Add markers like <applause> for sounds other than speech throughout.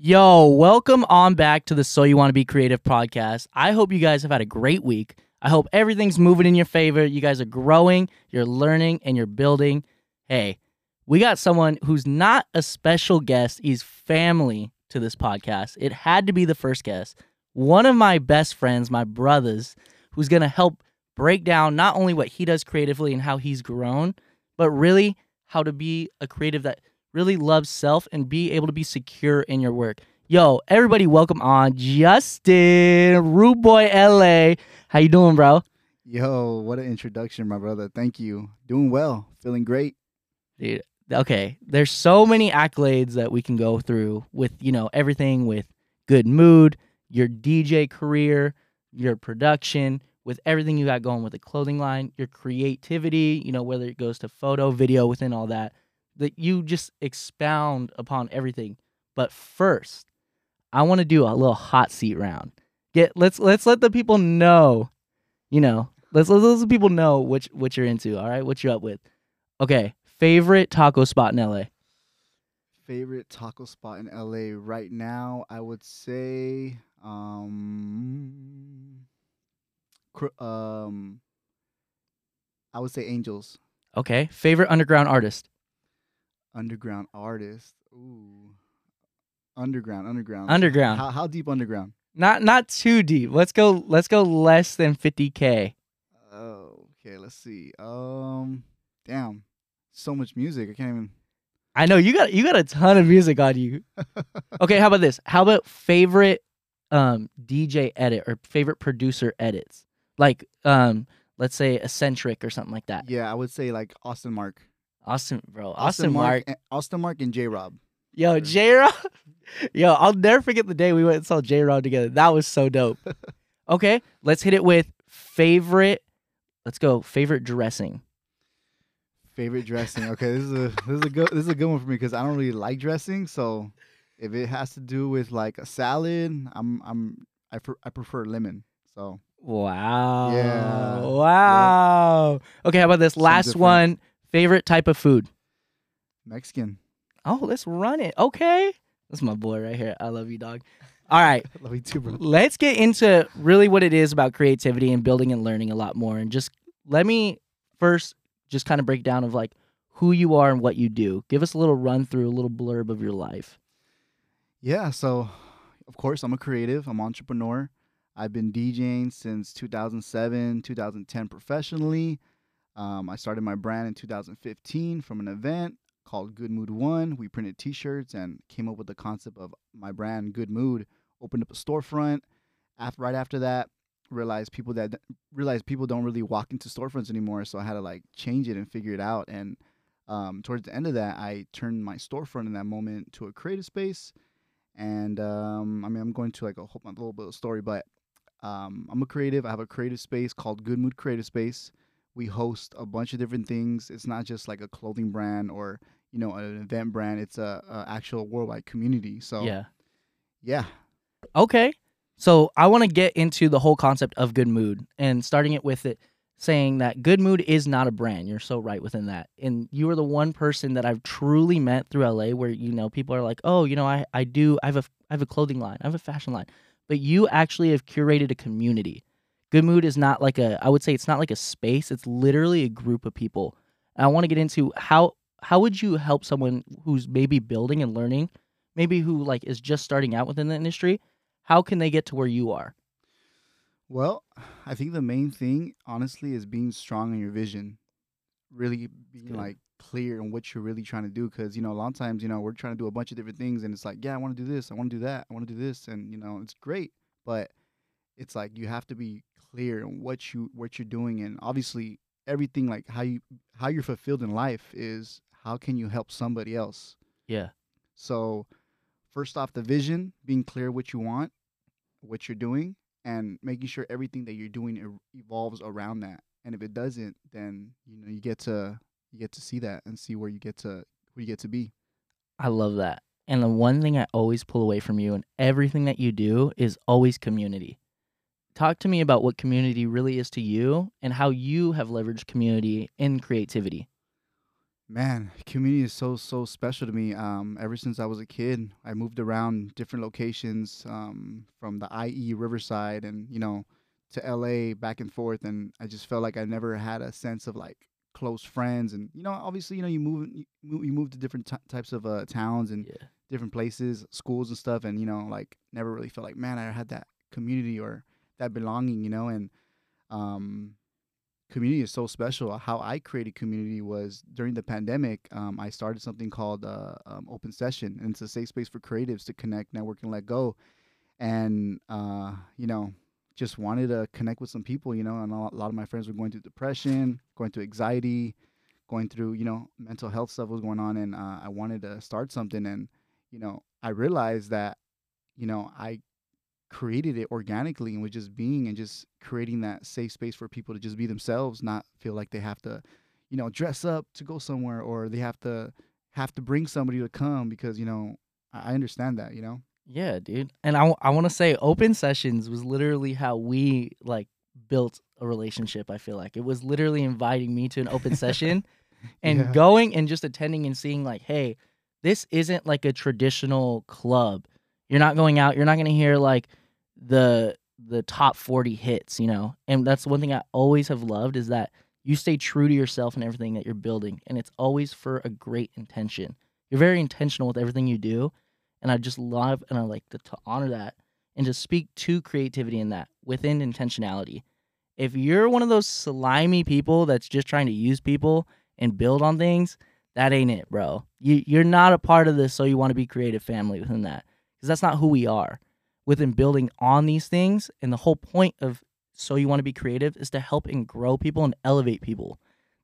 Yo, welcome on back to the So You Want to Be Creative podcast. I hope you guys have had a great week. I hope everything's moving in your favor. You guys are growing, you're learning, and you're building. Hey, we got someone who's not a special guest, he's family to this podcast. It had to be the first guest. One of my best friends, my brothers, who's going to help break down not only what he does creatively and how he's grown, but really how to be a creative that really love self and be able to be secure in your work. Yo, everybody, welcome on Justin, Rude Boy LA. How you doing, bro? Yo, what an introduction, my brother. Thank you. Doing well, feeling great. Dude, okay. There's so many accolades that we can go through with, you know, everything with good mood, your DJ career, your production, with everything you got going with the clothing line, your creativity, you know, whether it goes to photo, video, within all that, that you just expound upon everything. But first, I want to do a little hot seat round. Get let's let's let the people know, you know, let's let those people know which what you're into. All right, what you up with? Okay, favorite taco spot in LA. Favorite taco spot in LA right now, I would say um cr- um I would say Angels. Okay, favorite underground artist. Underground artist. Ooh. Underground, underground. Underground. How how deep underground? Not not too deep. Let's go. Let's go less than 50k. Oh, okay, let's see. Um damn. So much music. I can't even I know you got you got a ton of music on you. <laughs> Okay, how about this? How about favorite um DJ edit or favorite producer edits? Like um let's say eccentric or something like that. Yeah, I would say like Austin Mark. Awesome, bro. Austin, Mark. and- Austin Mark and J Rob. Yo, J Rob. <laughs> Yo, I'll never forget the day we went and saw J Rob together. That was so dope. <laughs> okay, let's hit it with favorite. Let's go. Favorite dressing. Favorite <laughs> dressing. Okay, this is a this is a good this is a good one for me because I don't really like dressing. So if it has to do with like a salad, I'm I'm I I prefer lemon. So Wow. Yeah. Wow. Okay, how about this? Last different. one. Favorite type of food. Mexican. Oh, let's run it. Okay. That's my boy right here. I love you, dog. All right. <laughs> Love you too, bro. Let's get into really what it is about creativity and building and learning a lot more. And just let me first just kind of break down of like who you are and what you do. Give us a little run through, a little blurb of your life. Yeah. So of course I'm a creative. I'm an entrepreneur. I've been DJing since 2007, 2010 professionally. Um, I started my brand in 2015 from an event called Good Mood One. We printed T-shirts and came up with the concept of my brand, Good Mood. Opened up a storefront. After right after that, realized people that realized people don't really walk into storefronts anymore. So I had to like change it and figure it out. And um, towards the end of that, I turned my storefront in that moment to a creative space. And um, I mean, I'm going to like a, whole, a little bit of story, but um, I'm a creative. I have a creative space called Good Mood Creative Space. We host a bunch of different things. It's not just like a clothing brand or you know an event brand. It's a, a actual worldwide community. So Yeah. yeah, Okay. So I want to get into the whole concept of good mood and starting it with it saying that good mood is not a brand. You're so right within that. And you are the one person that I've truly met through LA where you know people are like, "Oh, you know, I I do I have a I have a clothing line. I have a fashion line." But you actually have curated a community. Good mood is not like a I would say it's not like a space. It's literally a group of people. And I want to get into how how would you help someone who's maybe building and learning, maybe who like is just starting out within the industry? How can they get to where you are? Well, I think the main thing, honestly, is being strong in your vision. Really being like clear in what you're really trying to do. Because you know, a lot of times, you know, we're trying to do a bunch of different things, and it's like, yeah, I want to do this, I want to do that, I want to do this, and you know, it's great, but it's like you have to be clear in what you what you're doing, and obviously, everything like how you how you're fulfilled in life is how can you help somebody else. Yeah. So, first off, the vision, being clear what you want, what you're doing, and making sure everything that you're doing evolves around that. And if it doesn't, then you know you get to you get to see that and see where you get to where you get to be. I love that. And the one thing I always pull away from you and everything that you do is always community. Talk to me about what community really is to you and how you have leveraged community in creativity. Man, community is so so special to me. Um, ever since I was a kid, I moved around different locations, um, from the IE Riverside and you know to LA back and forth, and I just felt like I never had a sense of like close friends. And you know, obviously, you know, you move you move, you move to different t- types of uh, towns and Yeah. different places, schools and stuff, and you know, like never really felt like man, I had that community or that belonging, you know, and um, community is so special. How I created community was during the pandemic. Um, I started something called uh, um, Open Session, and it's a safe space for creatives to connect, network, and let go. And uh, you know, just wanted to connect with some people. You know, and a lot of my friends were going through depression, going through anxiety, going through you know mental health stuff was going on, and uh, I wanted to start something. And you know, I realized that you know I created it organically and was just being and just creating that safe space for people to just be themselves, not feel like they have to, you know, dress up to go somewhere or they have to have to bring somebody to come because you know I understand that you know Yeah, dude. And I, I want to say open sessions was literally how we like built a relationship, I feel like. It was literally inviting me to an open session <laughs> and Yeah. going and just attending and seeing like, "Hey, this isn't like a traditional club. You're not going out, you're not going to hear like the the top 40 hits, you know." And that's one thing I always have loved is that you stay true to yourself and everything that you're building and it's always for a great intention. You're very intentional with everything you do and I just love and I like to, to honor that and to speak to creativity in that within intentionality. If you're one of those slimy people that's just trying to use people and build on things, that ain't it, bro. You you're not a part of this, so you want to be creative family within that because that's not who we are. Within building on these things, and the whole point of so you want to be creative is to help and grow people and elevate people.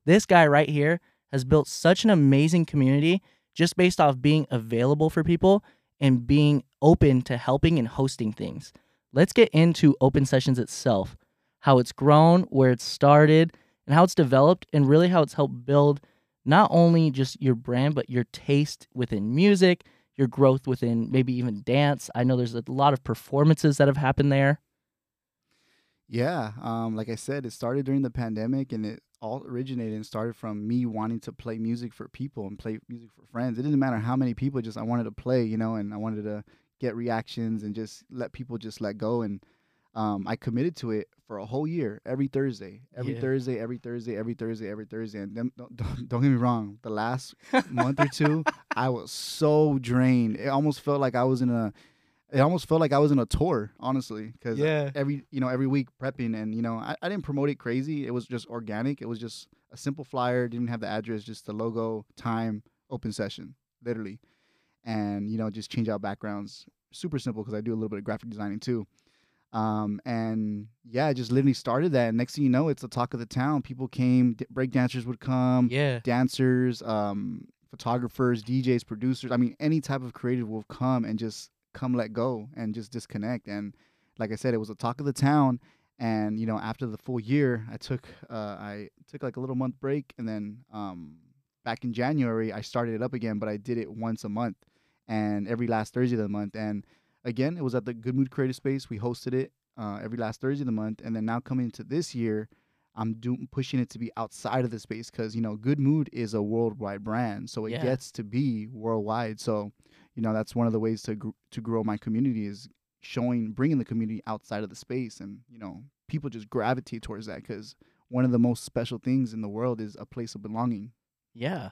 This guy right here has built such an amazing community just based off being available for people and being open to helping and hosting things. Let's get into open sessions itself, how it's grown, where it started, and how it's developed, and really how it's helped build not only just your brand, but your taste within music, your growth within maybe even dance. I know there's a lot of performances that have happened there. Yeah, um, like I said, it started during the pandemic, and it all originated and started from me wanting to play music for people and play music for friends. It didn't matter how many people, just I wanted to play, you know, and I wanted to get reactions and just let people just let go. And um, I committed to it for a whole year, every Thursday, every Yeah. Thursday, every Thursday, every Thursday, every Thursday. And then, don't, don't, don't get me wrong, the last month or two, <laughs> I was so drained. It almost felt like I was in a, it almost felt like I was in a tour, honestly, because Yeah. every you know every week prepping and you know I, I didn't promote it crazy. It was just organic. It was just a simple flyer. Didn't have the address, just the logo, time, open session, literally, and you know just change out backgrounds. Super simple because I do a little bit of graphic designing too. Um, and yeah, I just literally started that. And next thing you know, it's the talk of the town. People came, d- break dancers would come, Yeah. dancers, um, photographers, DJs, producers. I mean, any type of creative will come and just come let go and just disconnect. And like I said, it was a talk of the town. And you know, after the full year, I took uh, I took like a little month break, and then um, back in January, I started it up again. But I did it once a month, and every last Thursday of the month. And again, it was at the Good Mood Creative Space. We hosted it uh, every last Thursday of the month. And then now coming into this year, I'm doing pushing it to be outside of the space because you know Good Mood is a worldwide brand, so it Yeah. gets to be worldwide. So you know that's one of the ways to gr- to grow my community is showing bringing the community outside of the space, and you know people just gravitate towards that because one of the most special things in the world is a place of belonging. Yeah.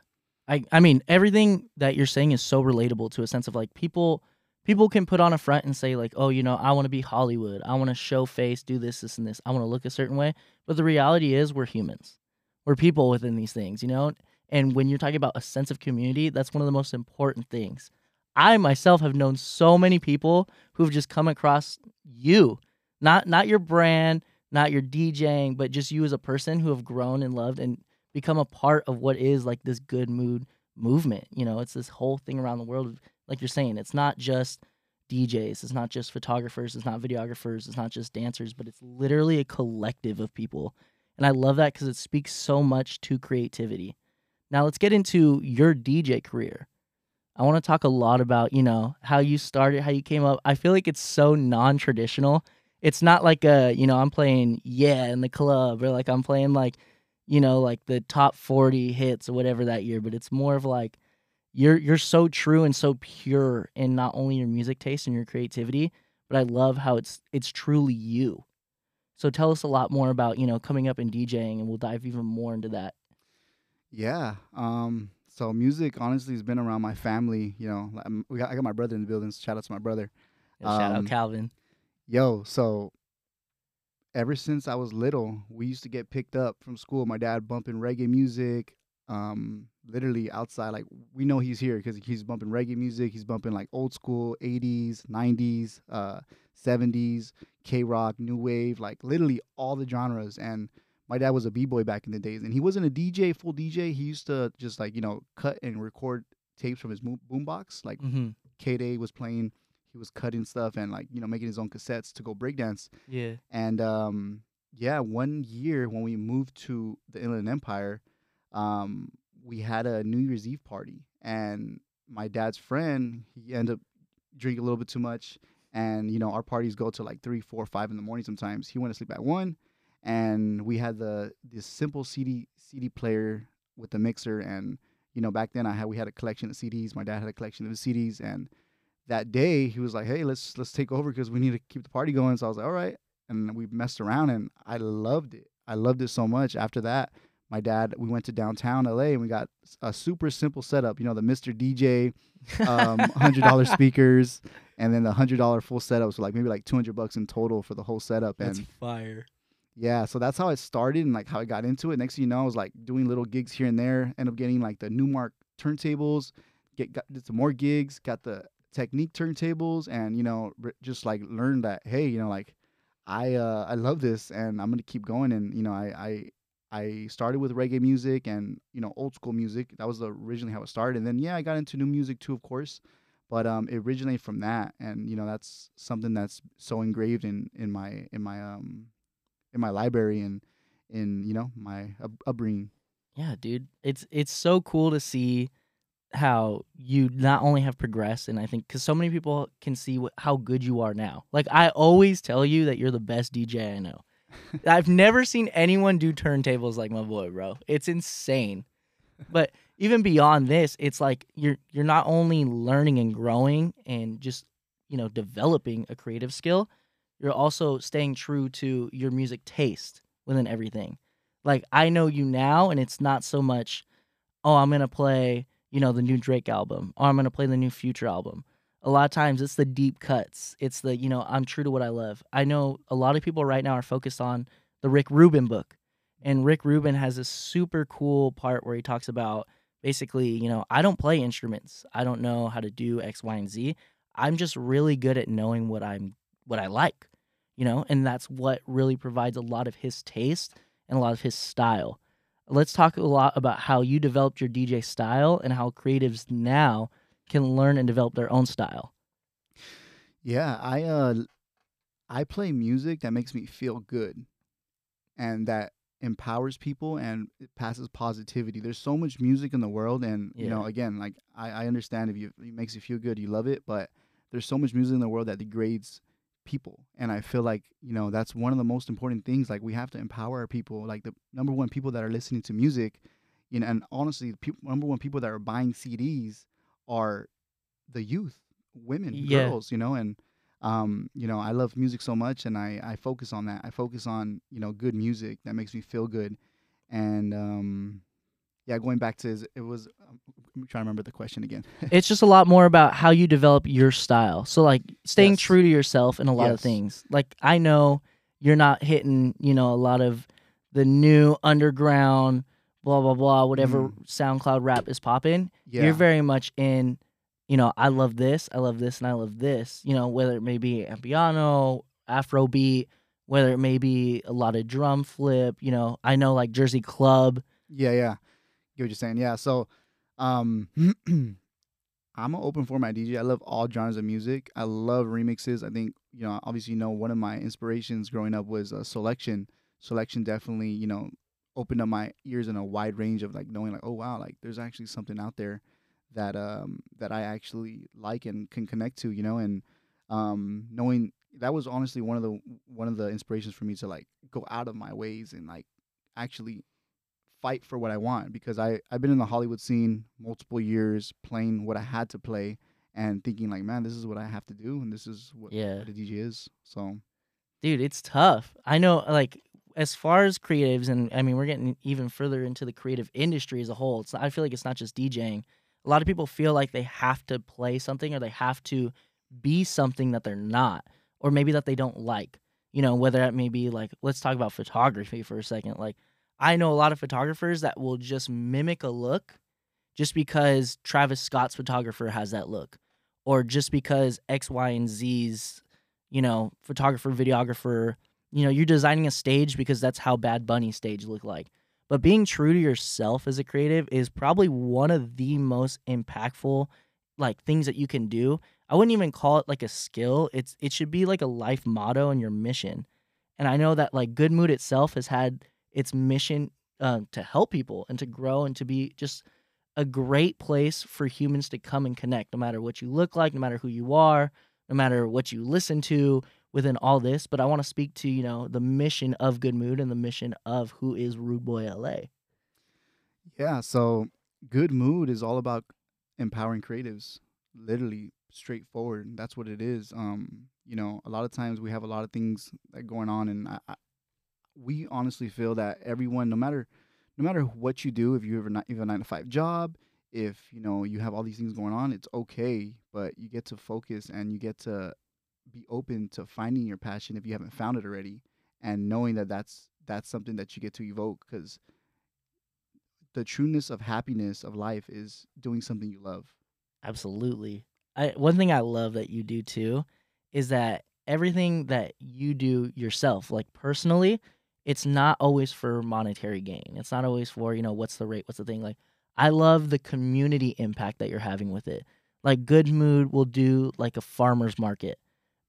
I I mean everything that you're saying is so relatable to a sense of like people people can put on a front and say like, "Oh, you know, I want to be Hollywood. I want to show face, do this this and this. I want to look a certain way." But the reality is we're humans. We're people within these things, you know? And when you're talking about a sense of community, that's one of the most important things. I myself have known so many people who've just come across you. Not not your brand, not your DJing, but just you as a person who have grown and loved and become a part of what is like this good mood movement. You know, it's this whole thing around the world. Like you're saying, it's not just DJs, it's not just photographers, it's not videographers, it's not just dancers, but it's literally a collective of people. And I love that because it speaks so much to creativity. Now let's get into your DJ career. I want to talk a lot about, you know, how you started, how you came up. I feel like it's so non-traditional. It's not like a, you know, I'm playing yeah in the club or like I'm playing like you know, like the top 40 hits or whatever that year, but it's more of like you're you're so true and so pure in not only your music taste and your creativity, but I love how it's it's truly you. So tell us a lot more about, you know, coming up and DJing and we'll dive even more into that. Yeah. Um. So music, honestly, has been around my family. You know, um, we got I got my brother in the building. Shout out to my brother. Yeah, shout out Um, Calvin. Yo, so ever since I was little, we used to get picked up from school. My dad bumping reggae music, um, literally outside. Like we know he's here because he's bumping reggae music. He's bumping like old school '80s, '90s, uh, '70s, KROQ, new wave, like literally all the genres. And my dad was a b boy back in the days, and he wasn't a DJ, full DJ. He used to just like you know cut and record tapes from his boombox, like Mm-hmm. KDAY was playing. He was cutting stuff and like you know making his own cassettes to go breakdance. Yeah. And um, yeah, one year when we moved to the Inland Empire, um, we had a New Year's Eve party, and my dad's friend he ended up drinking a little bit too much, and you know our parties go to like three, four, five in the morning sometimes. He went to sleep at one, and we had the this simple CD CD player with the mixer, and you know back then I had we had a collection of CDs. My dad had a collection of CDs, and that day he was like, "Hey, let's let's take over because we need to keep the party going." So I was like, "All right." and we messed around and I loved it. I loved it so much. After that, my dad, we went to downtown LA and we got a super simple setup. You know, the Mr. DJ, um, <laughs> hundred dollar speakers, and then the hundred dollar full setup. So like maybe like two hundred bucks in total for the whole setup. That's and fire. yeah, so that's how it started and like how I got into it. Next thing you know, I was like doing little gigs here and there. End up getting like the Numark turntables. Get got did some more gigs. Got the Technics turntables, and you know r- just like learned that hey, you know like I uh I love this and I'm gonna keep going. And you know I I I started with reggae music and you know old school music. That was originally how it started. And then yeah, I got into new music too, of course. But um, it originated from that, and you know that's something that's so engraved in in my in my um in my library and in you know my up- upbringing. Yeah, dude. It's it's so cool to see how you not only have progressed and I think cuz so many people can see how good you are now. Like I always tell you that you're the best DJ I know. I've never seen anyone do turntables like my boy, bro. It's insane. But even beyond this, it's like you're you're not only learning and growing and just, you know, developing a creative skill, you're also staying true to your music taste within everything. Like I know you now and it's not so much oh, I'm going to play, you know, the new Drake album or I'm going to play the new Future album. A lot of times it's the deep cuts. It's the, you know, I'm true to what I love. I know a lot of people right now are focused on the Rick Rubin book. And Rick Rubin has a super cool part where he talks about basically, you know, I don't play instruments. I don't know how to do X, Y, and Z. I'm just really good at knowing what I'm what I like, you know, and that's what really provides a lot of his taste and a lot of his style. Let's talk a lot about how you developed your DJ style and how creatives now can learn and develop their own style. Yeah, I uh I play music that makes me feel good and that empowers people and it passes positivity. There's so much music in the world and you know, again, like I, I understand if you it makes you feel good, you love it, but there's so much music in the world that degrades people. And I feel like, you know, that's one of the most important things. Like we have to empower our people. Like the number one people that are listening to music, you know, and honestly, the number one people that are buying CDs are the youth, women, Yeah. girls, you know, and um, you know, I love music so much and I, I focus on that. I focus on, you know, good music that makes me feel good. And um yeah, going back to his, it was um, I'm trying to remember the question again. <laughs> it's just a lot more about how you develop your style. So like staying Yes. true to yourself in a lot of things. Like I know you're not hitting, you know, a lot of the new underground blah blah blah whatever Mm. SoundCloud rap is popping. yeah. You're very much in, you know, I love this, I love this and I love this, you know, whether it may be piano, Afrobeat, whether it may be a lot of drum flip, you know, I know like Jersey Club. Yeah, yeah. Get what you're saying. Yeah. So, um, <clears throat> I'm an open format DJ. I love all genres of music. I love remixes. I think you know, obviously, you know, one of my inspirations growing up was uh, Soulection. Soulection definitely, you know, opened up my ears in a wide range of like knowing, like, oh wow, like there's actually something out there that um that I actually like and can connect to, you know, and um knowing that was honestly one of the one of the inspirations for me to like go out of my ways and like actually fight for what I want because I I've been in the Hollywood scene multiple years playing what I had to play and thinking like, man, this is what I have to do and this is what, Yeah. what a DJ is. So dude it's tough i know like as far as creatives and i mean we're getting even further into the creative industry as a whole it's i feel like it's not just djing a lot of people feel like they have to play something or they have to be something that they're not or maybe that they don't like. You know whether that may be like let's talk about photography for a second. Like i know a lot of photographers that will just mimic a look just because travis scott's photographer has that look or just because x y and z's you know, photographer, videographer, you know, you're designing a stage because that's how Bad Bunny stage looked like. But being true to yourself as a creative is probably one of the most impactful like things that you can do. I wouldn't even call it like a skill. It's it should be like a life motto and your mission. And I know that like Good Mood itself has had its mission uh, to help people and to grow and to be just a great place for humans to come and connect, no matter what you look like, no matter who you are, no matter what you listen to within all this. But I want to speak to, you know, the mission of Good Mood and the mission of who is Rude Boy LA. yeah, so good mood is all about empowering creatives. Literally straightforward. That's what it is. Um, you know, a lot of times we have a lot of things that going on and I, I, we honestly feel that everyone no matter no matter what you do, if you ever not even a nine to five job, if you know you have all these things going on, it's okay. But you get to focus and you get to be open to finding your passion if you haven't found it already, and knowing that that's that's something that you get to evoke because the trueness of happiness of life is doing something you love. Absolutely. I, one thing I love that you do too is that everything that you do yourself, like personally, it's not always for monetary gain. It's not always for, you know, what's the rate, what's the thing. Like, I love the community impact that you're having with it. Like, Good Mood will do like a farmer's market.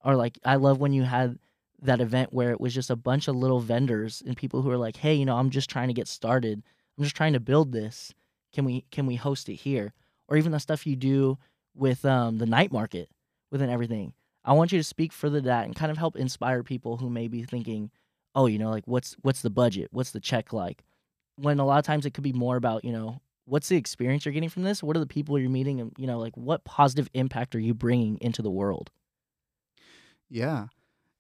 Or, like, I love when you had that event where it was just a bunch of little vendors and people who are like, hey, you know, I'm just trying to get started. I'm just trying to build this. Can we can we host it here? Or even the stuff you do with um, the night market within everything. I want you to speak further to that and kind of help inspire people who may be thinking, oh, you know, like what's what's the budget? What's the check like? When a lot of times it could be more about, you know, what's the experience you're getting from this? What are the people you're meeting? And, you know, like what positive impact are you bringing into the world? Yeah.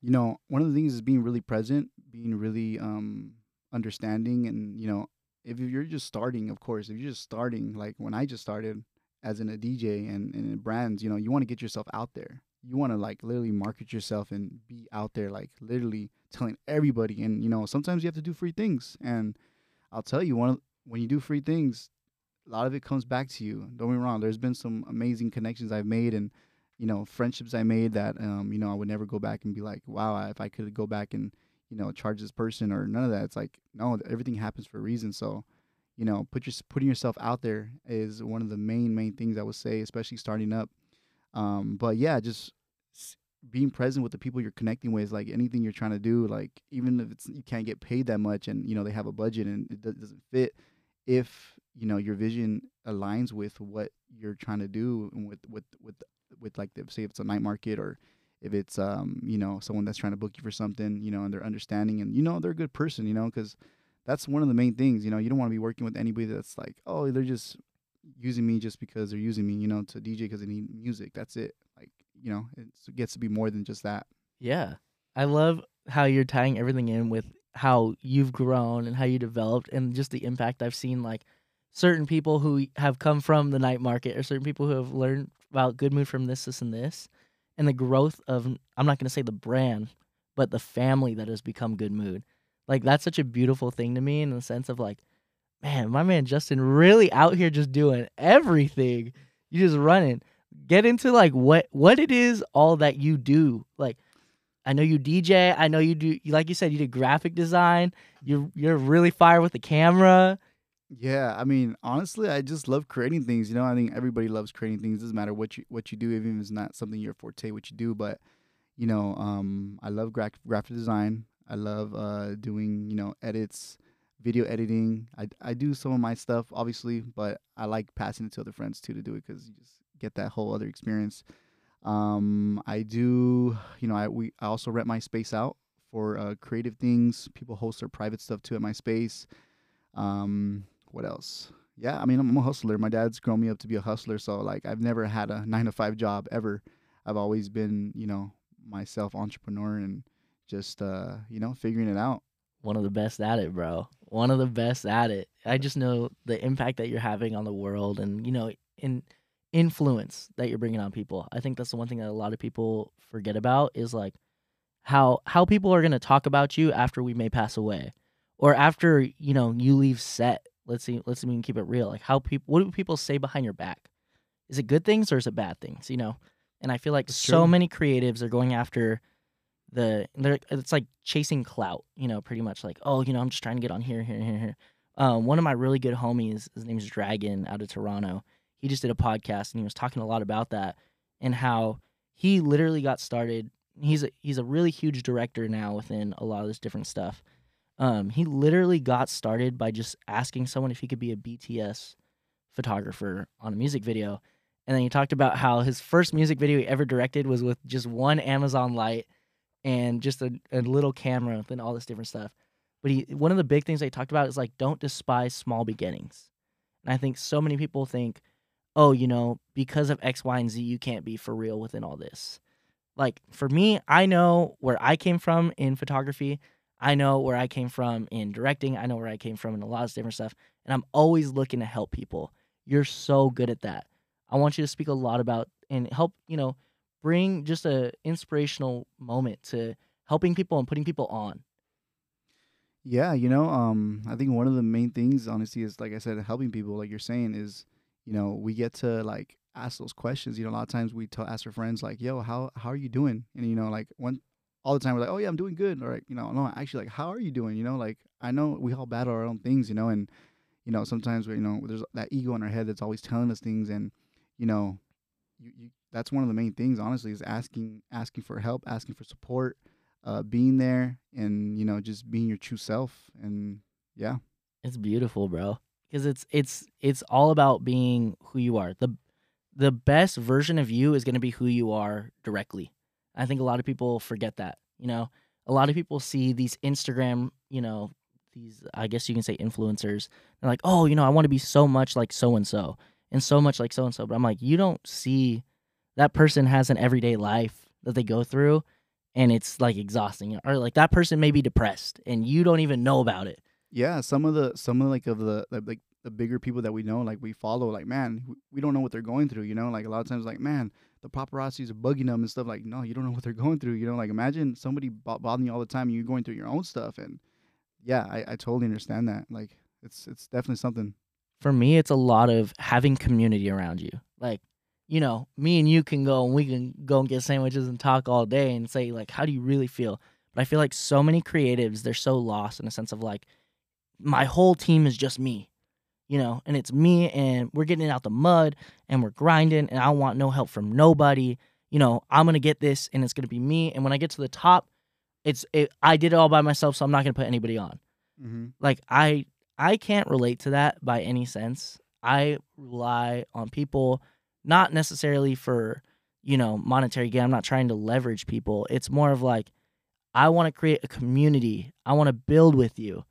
You know, one of the things is being really present, being really um understanding and, you know, if you're just starting, of course, if you're just starting, like when I just started as in a DJ and, and in brands, you know, you want to get yourself out there. You want to like literally market yourself and be out there, like literally telling everybody. And, you know, sometimes you have to do free things. And I'll tell you, one of, when you do free things, a lot of it comes back to you. Don't be wrong. There's been some amazing connections I've made and, you know, friendships I made that, um, you know, I would never go back and be like, wow, if I could go back and, you know, charge this person or none of that. It's like, no, everything happens for a reason. So, you know, put your putting yourself out there is one of the main main things I would say, especially starting up. Um, but yeah, just being present with the people you're connecting with, like anything you're trying to do, like even if it's you can't get paid that much, and you know they have a budget and it doesn't fit, if you know your vision aligns with what you're trying to do and with with with with like the, say if it's a night market or if it's um you know someone that's trying to book you for something you know and they're understanding and you know they're a good person you know because that's one of the main things you know you don't want to be working with anybody that's like oh they're just using me just because they're using me you know to dj because they need music that's it like you know it gets to be more than just that Yeah. I love how you're tying everything in with how you've grown and how you developed and just the impact I've seen like certain people who have come from the night market or certain people who have learned about good mood from this, this and this and the growth of I'm not gonna say the brand, but the family that has become good mood. Like that's such a beautiful thing to me in the sense of like, man, my man Justin really out here just doing everything. You just running. Get into like what what it is all that you do. Like I know you DJ. I know you do. Like you said, you did graphic design. You're you're really fire with the camera. Yeah, I mean, honestly, I just love creating things. You know, I think everybody loves creating things. doesn't matter what you what you do, even if it's not something your forte, what you do. But you know, um, I love gra- graphic design. I love uh, doing you know edits, video editing. I I do some of my stuff, obviously, but I like passing it to other friends too to do it because you just get that whole other experience. Um, I do, you know, I we I also rent my space out for uh, creative things. People host their private stuff too at my space. Um, what else? Yeah, I mean, I'm a hustler. My dad's grown me up to be a hustler, so like I've never had a nine to five job ever. I've always been, you know, myself entrepreneur and just uh, you know, figuring it out. One of the best at it, bro. One of the best at it. I just know the impact that you're having on the world and, you know, in influence that you're bringing on people. I think that's the one thing that a lot of people forget about is like how how people are going to talk about you after we may pass away or after, you know, you leave set. Let's see let's even keep it real. Like how people what do people say behind your back? Is it good things or is it bad things, you know? And I feel like so true. many creatives are going after the they're it's like chasing clout, you know, pretty much like, oh, you know, I'm just trying to get on here, here, here, here. Um, one of my really good homies, his name's Dragon out of Toronto. He just did a podcast and he was talking a lot about that and how he literally got started. He's a he's a really huge director now within a lot of this different stuff. Um, he literally got started by just asking someone if he could be a BTS photographer on a music video. And then he talked about how his first music video he ever directed was with just one Amazon light and just a, a little camera and all this different stuff. But he one of the big things they talked about is like don't despise small beginnings. And I think so many people think, oh, you know, because of X, Y, and Z, you can't be for real within all this. Like for me, I know where I came from in photography. I know where I came from in directing. I know where I came from in a lot of different stuff. And I'm always looking to help people. You're so good at that. I want you to speak a lot about and help, you know, bring just a inspirational moment to helping people and putting people on. Yeah, you know, um, I think one of the main things, honestly, is like I said, helping people, like you're saying, is you know we get to like ask those questions. You know, a lot of times we tell ask our friends like, "Yo, how how are you doing?" And you know, like one all the time we're like, "Oh yeah, I'm doing good," or like, you know, no, actually, like, how are you doing? You know, like I know we all battle our own things, you know, and you know sometimes we, you know there's that ego in our head that's always telling us things, and you know, you, you that's one of the main things, honestly, is asking asking for help, asking for support, uh, being there, and you know, just being your true self, and yeah. It's beautiful, bro. Because it's it's it's all about being who you are. The the best version of you is going to be who you are directly. I think a lot of people forget that. You know, a lot of people see these Instagram, you know, these I guess you can say influencers. They're like, "Oh, you know, I want to be so much like so and so and so much like so and so." But I'm like, "You don't see that person has an everyday life that they go through and it's like exhausting. Or like that person may be depressed and you don't even know about it." yeah some of the some of like of the like the bigger people that we know like we follow like man we don't know what they're going through you know like a lot of times like man the paparazzis are bugging them and stuff like no you don't know what they're going through you know like imagine somebody bo- bothering you all the time and you're going through your own stuff and yeah i, I totally understand that like it's it's definitely something. For me it's a lot of having community around you like you know me and you can go and we can go and get sandwiches and talk all day and say like how do you really feel? But i feel like so many creatives they're so lost in a sense of like my whole team is just me you know and it's me and we're getting out the mud and we're grinding and i want no help from nobody. You know i'm gonna get this and it's gonna be me and when i get to the top it's it, i did it all by myself so i'm not gonna put anybody on. Mm-hmm. like i i can't relate to that by any sense. I rely on people not necessarily for you know monetary gain. I'm not trying to leverage people. It's more of like i want to create a community. I want to build with you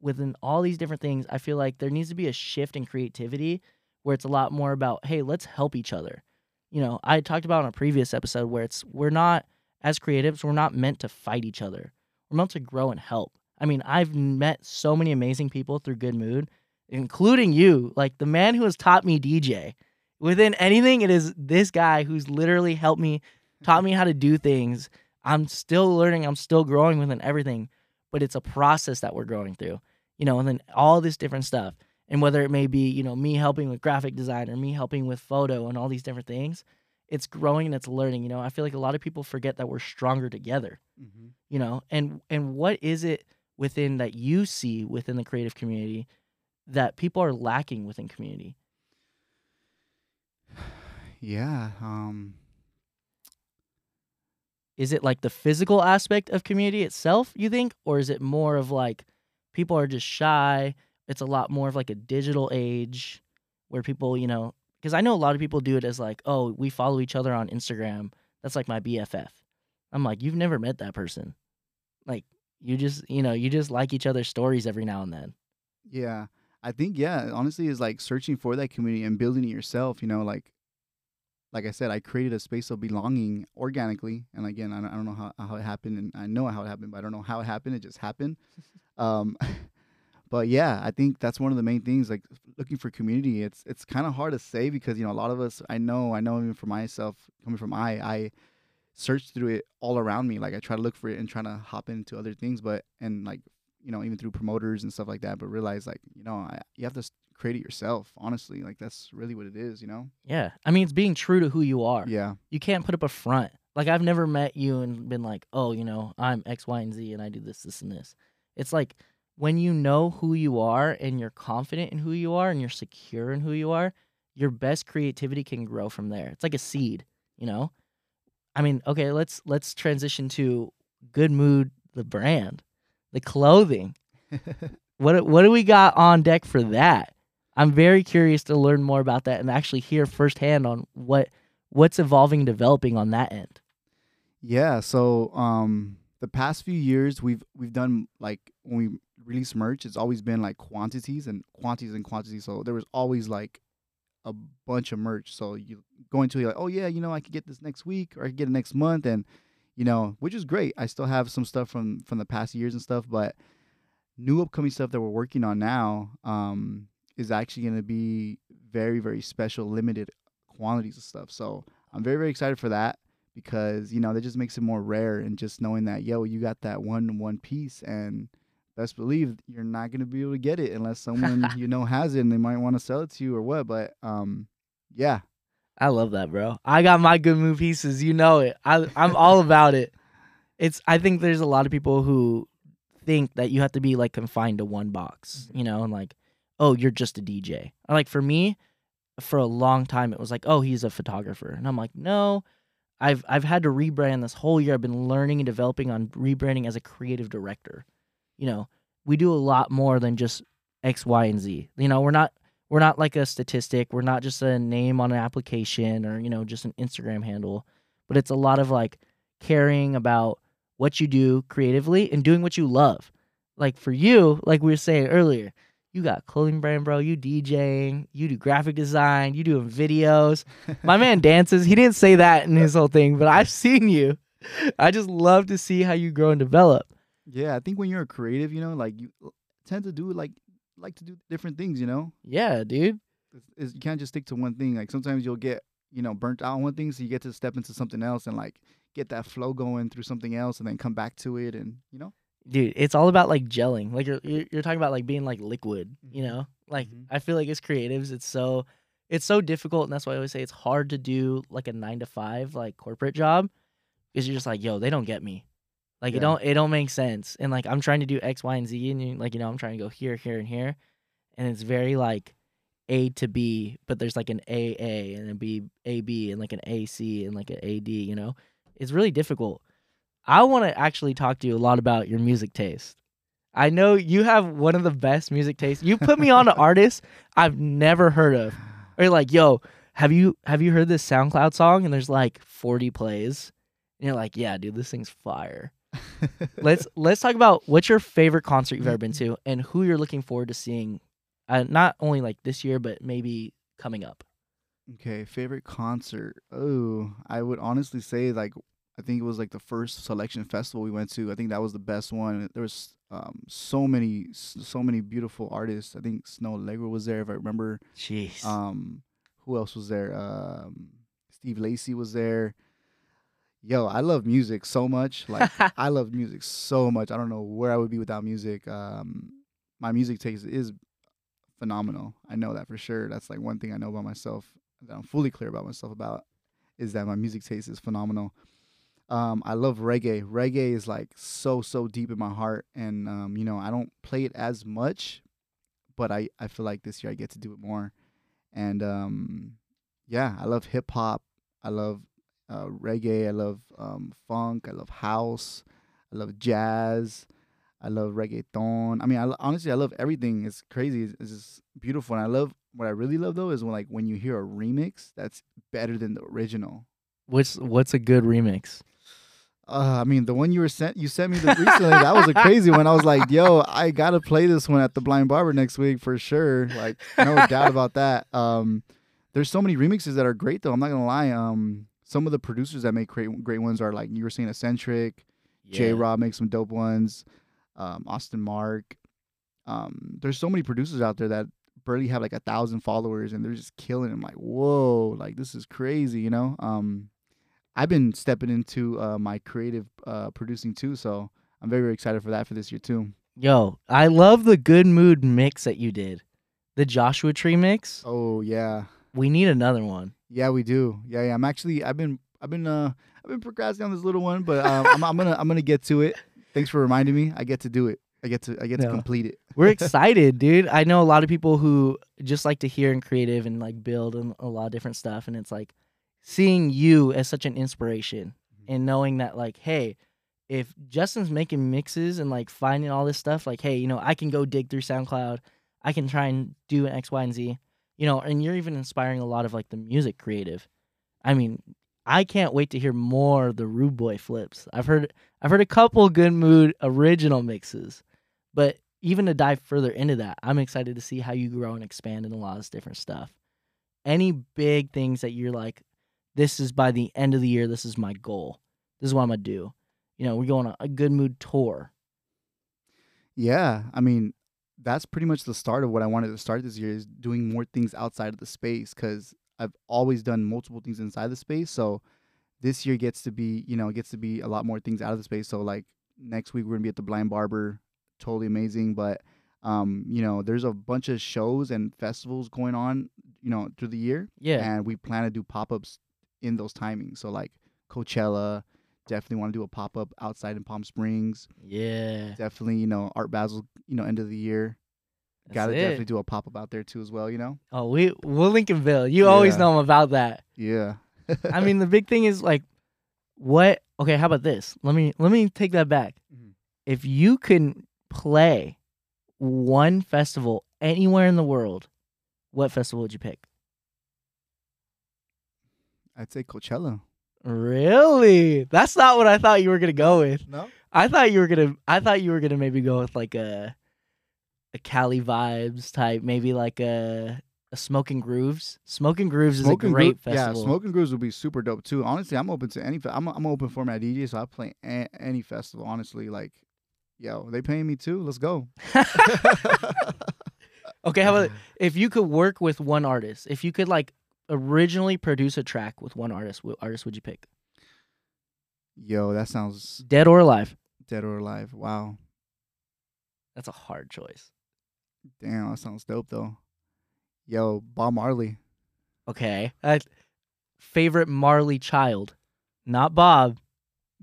within all these different things i feel like there needs to be a shift in creativity where it's a lot more about hey let's help each other. You know i talked about in a previous episode where it's we're not as creatives we're not meant to fight each other. We're meant to grow and help. I mean i've met so many amazing people through good mood including you like the man who has taught me dj within anything it is this guy who's literally helped me taught me how to do things. I'm still learning i'm still growing within everything but it's a process that we're growing through you know and then all this different stuff. And whether it may be you know me helping with graphic design or me helping with photo and all these different things it's growing and it's learning you know? I feel like a lot of people forget that we're stronger together Mm-hmm. you know? And and what is it within that you see within the creative community that people are lacking within community? <sighs> Yeah um is it like the physical aspect of community itself you think? Or is it more of like people are just shy. It's a lot more of like a digital age where people you know because i know a lot of people do it as like oh we follow each other on instagram. That's like my bff i'm like you've never met that person. Like you just you know you just like each other's stories every now and then. Yeah. I think yeah, honestly is like searching for that community and building it yourself, you know, like like I said, I created a space of belonging organically. And again, I don't, I don't know how, how it happened and I know how it happened, but I don't know how it happened. It just happened. <laughs> um, <laughs> but yeah, I think that's one of the main things, like looking for community. It's, it's kind of hard to say because, you know, a lot of us, I know, I know even for myself coming from I, I search through it all around me. Like I try to look for it and trying to hop into other things, but, and like, you know, even through promoters and stuff like that, but realize like, you know, I, you have to create it yourself. Honestly, like that's really what it is. You know? Yeah. I mean, it's being true to who you are. Yeah. You can't put up a front. Like I've never met you and been like, oh, you know, I'm X, Y, and Z, and I do this, this, and this. It's like when you know who you are and you're confident in who you are and you're secure in who you are, your best creativity can grow from there. It's like a seed, you know? I mean, okay, let's let's transition to Good Mood, the brand, the clothing. what what do we got on deck for that? I'm very curious to learn more about that and actually hear firsthand on what what's evolving developing on that end. Yeah, so um the past few years we've we've done like when we release merch, it's always been like quantities and quantities and quantities. So there was always like a bunch of merch. So you go into it like, oh yeah, you know, I could get this next week or I could get it next month and you know, which is great. I still have some stuff from from the past years and stuff, but new upcoming stuff that we're working on now, um, is actually going to be very very special limited quantities of stuff so i'm very very excited for that because you know that just makes it more rare and just knowing that yo you got that one one piece and best believe you're not going to be able to get it unless <laughs> someone you know has it and they might want to sell it to you or what but um yeah i love that bro i got my good mood pieces you know it I, i'm all <laughs> about it it's i think there's a lot of people who think that you have to be like confined to one box mm-hmm. you know and like oh, you're just a DJ. like for me, for a long time, it was like, oh, he's a photographer, and I'm like, no. I've I've had to rebrand this whole year. I've been learning and developing on rebranding as a creative director. You know, we do a lot more than just X, Y, and Z. You know, we're not we're not like a statistic. We're not just a name on an application or you know just an Instagram handle. But it's a lot of like caring about what you do creatively and doing what you love. Like for you, like we were saying earlier, you got clothing brand, bro. You DJing, you do graphic design, you doing videos. My man <laughs> dances. He didn't say that in his whole thing, but I've seen you. I just love to see how you grow and develop. Yeah, I think when you're a creative, you know, like you tend to do like like to do different things, you know. Yeah, dude. It's, it's, you can't just stick to one thing. Like sometimes you'll get you know burnt out on one thing, so you get to step into something else and like get that flow going through something else, and then come back to it, and you know dude it's all about like gelling like you're you're talking about like being like liquid you mm-hmm. know like mm-hmm. i feel like as creatives it's so it's so difficult and that's why i always say it's hard to do like a nine to five like corporate job because you're just like yo they don't get me like yeah. it don't it don't make sense and like i'm trying to do x y and z and you, like you know i'm trying to go here here and here and it's very like a to b but there's like an aa and a b a b and like an ac and like an ad you know it's really difficult I want to actually talk to you a lot about your music taste. I know you have one of the best music tastes. You put me on an <laughs> artist I've never heard of. Or you're like, yo, have you have you heard this SoundCloud song? And there's like 40 plays. And you're like, yeah, dude, this thing's fire. Let's let's talk about what's your favorite concert you've ever been to and who you're looking forward to seeing, uh, not only like this year but maybe coming up. Okay, favorite concert. Oh, I would honestly say like I think it was like the first Soulection festival we went to. I think that was the best one. There was um, so many, so many beautiful artists. I think Snoh Aalegra was there, if I remember. Jeez. Um, who else was there? Um, Steve Lacy was there. Yo, I love music so much. <laughs> Like I love music so much. I don't know where I would be without music. Um, my music taste is phenomenal. I know that for sure. That's like one thing I know about myself that I'm fully clear about myself about is that my music taste is phenomenal. Um, I love reggae. Reggae is like so so deep in my heart, and um, you know I don't play it as much, but I I feel like this year I get to do it more, and um, yeah, I love hip hop. I love uh, reggae. I love um, funk. I love house. I love jazz. I love reggaeton. I mean, I honestly I love everything. It's crazy. It's, it's just beautiful, and I love what I really love though is when like when you hear a remix that's better than the original. What's what's a good remix? Uh, I mean, the one you were sent, you sent me the recently. that was a crazy one. I was like, "Yo, I gotta play this one at the Blind Barber next week for sure." Like, no doubt about that. Um, there's so many remixes that are great though. I'm not gonna lie. Um, some of the producers that make great great ones are like you were saying, Eccentric, J Rob makes some dope ones. Um, Austin Mark. Um, there's so many producers out there that barely have like a thousand followers and they're just killing. I'm like, whoa, like this is crazy, you know. Um, I've been stepping into uh, my creative uh, producing too, so I'm very, very excited for that for this year too. Yo, I love the good mood mix that you did. The Joshua Tree mix. Oh yeah, We need another one. yeah, we do. Yeah, yeah. I'm actually, I've been, I've been, uh, I've been procrastinating on this little one, but um, I'm, I'm gonna, I'm gonna get to it. Thanks for reminding me. I get to do it. I get to, I get No. to complete it. We're <laughs> excited, dude. I know a lot of people who just like to hear and creative and like build and a lot of different stuff. And it's like seeing you as such an inspiration and knowing that, like, hey, if Justin's making mixes and like finding all this stuff, like, hey, you know, I can go dig through SoundCloud. I can try and do an X, Y, and Z, you know, and you're even inspiring a lot of like the music creative. I mean, I can't wait to hear more of the Rude Boy flips. I've heard I've heard a couple good mood original mixes, but even to dive further into that, I'm excited to see how you grow and expand in a lot of different stuff. Any big things that you're like, this is by the end of the year, this is my goal. This is what I'm gonna do. You know, we're going on a good mood tour. Yeah, I mean, that's pretty much the start of what I wanted to start this year is doing more things outside of the space because I've always done multiple things inside the space. So this year gets to be, you know, gets to be a lot more things out of the space. So like next week we're gonna be at the Blind Barber, totally amazing. But um, you know, there's a bunch of shows and festivals going on, you know, through the year, Yeah. and we plan to do pop ups in those timings. So like Coachella, definitely want to do a pop up outside in Palm Springs. yeah. Definitely, you know, Art Basel, you know, end of the year. Gotta it. definitely do a pop up out there too as well, you know? Oh, we we'll Lincolnville. You always know I'm about that. Yeah. I <laughs> mean, the big thing is like, what? Okay, how about this? Let me let me take that back. Mhm. If you could play one festival anywhere in the world, what festival would you pick? I'd say Coachella. Really? That's not what I thought you were gonna go with. No? I thought you were gonna. I thought you were gonna maybe go with like a, a Cali vibes type, maybe like a a Smoking Grooves. Smoking Grooves is a great Groo- festival. Yeah, Smoking Grooves would be super dope too. Honestly, I'm open to any. Fe- I'm I'm open format DJ, so I play a- any festival. Honestly, like, yo, they paying me too. Let's go. <laughs> <laughs> Okay, how about if you could work with one artist? If you could like originally produce a track with one artist, what artist would you pick? Yo, that sounds Dead or alive? dead or alive. Wow, That's a hard choice. damn, that sounds dope though. Yo, Bob Marley. Okay. Uh, favorite Marley child? Not Bob.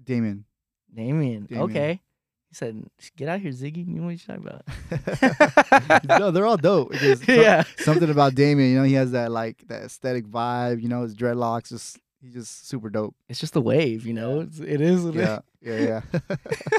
Damian. Damian. Damian. Okay. He said, "Get out here, Ziggy." You know what you're talking about? <laughs> no, they're all dope. <laughs> Some- yeah. something about Damian, you know, he has that like that aesthetic vibe. You know, his dreadlocks, just he's just super dope. It's just the wave, you know. It's, it is. what it is. Yeah, yeah, yeah. <laughs>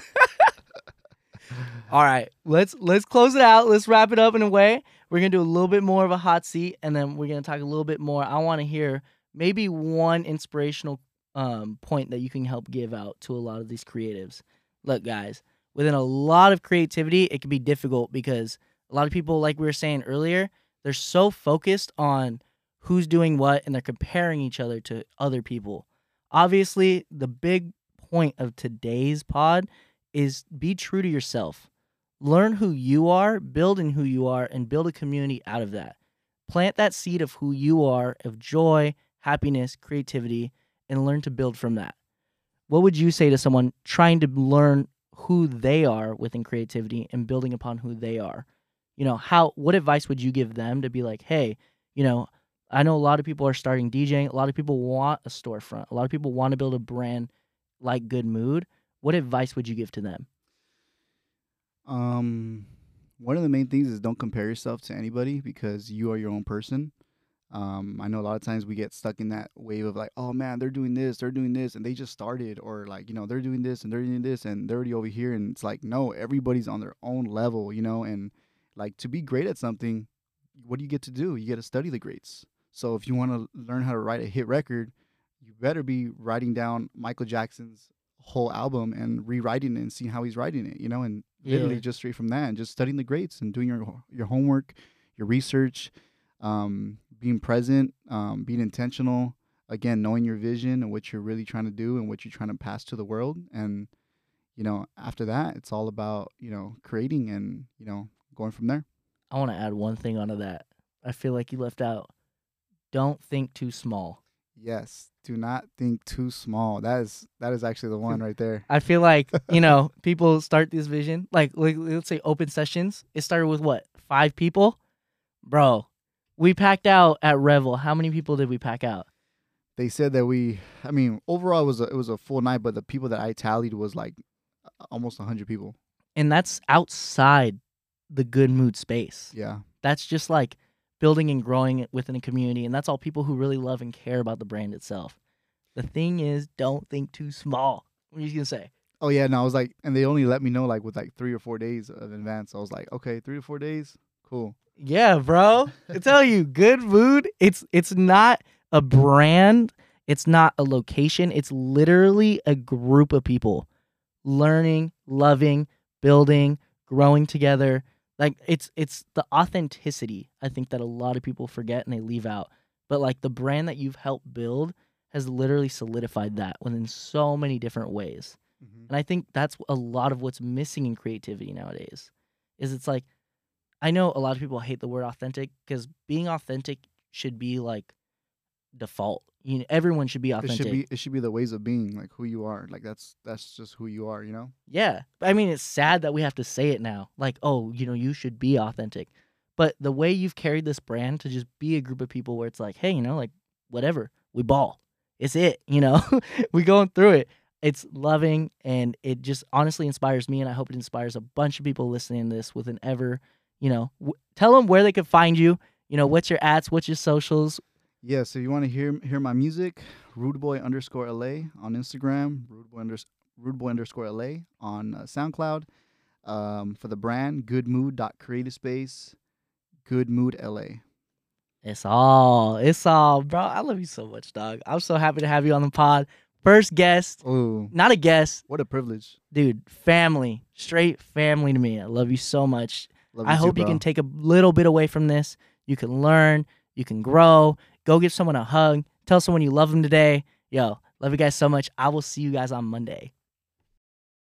All right, let's let's close it out. Let's wrap it up in a way. We're gonna do a little bit more of a hot seat, and then we're gonna talk a little bit more. I want to hear maybe one inspirational um, point that you can help give out to a lot of these creatives. Look, guys, within a lot of creativity, it can be difficult because a lot of people, like we were saying earlier, they're so focused on who's doing what, and they're comparing each other to other people. Obviously, the big point of today's pod is be true to yourself. Learn who you are, build in who you are, and build a community out of that. Plant that seed of who you are, of joy, happiness, creativity, and learn to build from that. What would you say to someone trying to learn who they are within creativity and building upon who they are? You know, how what advice would you give them to be like, hey, you know, I know a lot of people are starting DJing, a lot of people want a storefront, a lot of people want to build a brand like Good Mood. What advice would you give to them? Um, one of the main things is don't compare yourself to anybody because you are your own person. Um, I know a lot of times we get stuck in that wave of like, oh man, they're doing this, they're doing this, and they just started, or like, you know, they're doing this and they're doing this, and they're already over here, and it's like, no, everybody's on their own level, you know, and like to be great at something, what do you get to do? You get to study the greats. So if you want to learn how to write a hit record, you better be writing down Michael Jackson's whole album and rewriting it and seeing how he's writing it, you know, and literally Yeah. just straight from that and just studying the greats and doing your your homework, your research, um, being present, um, being intentional. Again, knowing your vision and what you're really trying to do and what you're trying to pass to the world, and you know, after that, it's all about you know creating and you know going from there. I want to add one thing onto that. I feel like you left out. Don't think too small. Yes, do not think too small. That is that is actually the one <laughs> right there. I feel like you know <laughs> people start this vision like, like let's say open sessions. It started with what five people, bro. We packed out at Revel. How many people did we pack out? They said that we, I mean, overall it was a, it was a full night, but the people that I tallied was like a- almost hundred people. And that's outside the good mood space. Yeah, That's just like building and growing it within a community, and that's all people who really love and care about the brand itself. The thing is, don't think too small. What are you gonna say? Oh yeah, no, I was like, and they only let me know like with like three or four days of advance. I was like, okay, three or four days, cool. Yeah, bro. I tell you, good mood. It's it's not a brand. It's not a location. It's literally a group of people learning, loving, building, growing together. Like it's it's the authenticity I think that a lot of people forget and they leave out. But like the brand that you've helped build has literally solidified that within so many different ways. Mm-hmm. And I think that's a lot of what's missing in creativity nowadays. Is it's like I know a lot of people hate the word authentic because being authentic should be like default. You know, everyone should be It authentic. should be it should be the ways of being, like who you are. Like that's that's just who you are, you know. Yeah. I mean, it's sad that we have to say it now. Like, oh, you know, you should be authentic. But the way you've carried this brand to just be a group of people where it's like, hey, you know, like whatever, we ball. It's it, you know. <laughs> we going through it. It's loving and it just honestly inspires me and I hope it inspires a bunch of people listening to this with an ever, you know, w- tell them where they can find you. You know, what's your ads, what's your socials? Yeah, so you want to hear hear my music, Rude Boy underscore LA on Instagram, Rude Boy, unders- Rude Boy underscore LA on uh, SoundCloud. Um, for the brand, Good Mood dot Creative Space, Good Mood LA. It's all, it's all, bro. I love you so much, dog. I'm so happy to have you on the pod. First guest, Oh, not a guest, what a privilege! dude, family, straight family to me. I love you so much. Love I you too, hope you can take a little bit away from this. You can learn, you can grow. Go give someone a hug. Tell someone you love them today. Yo, love you guys so much. I will see you guys on Monday.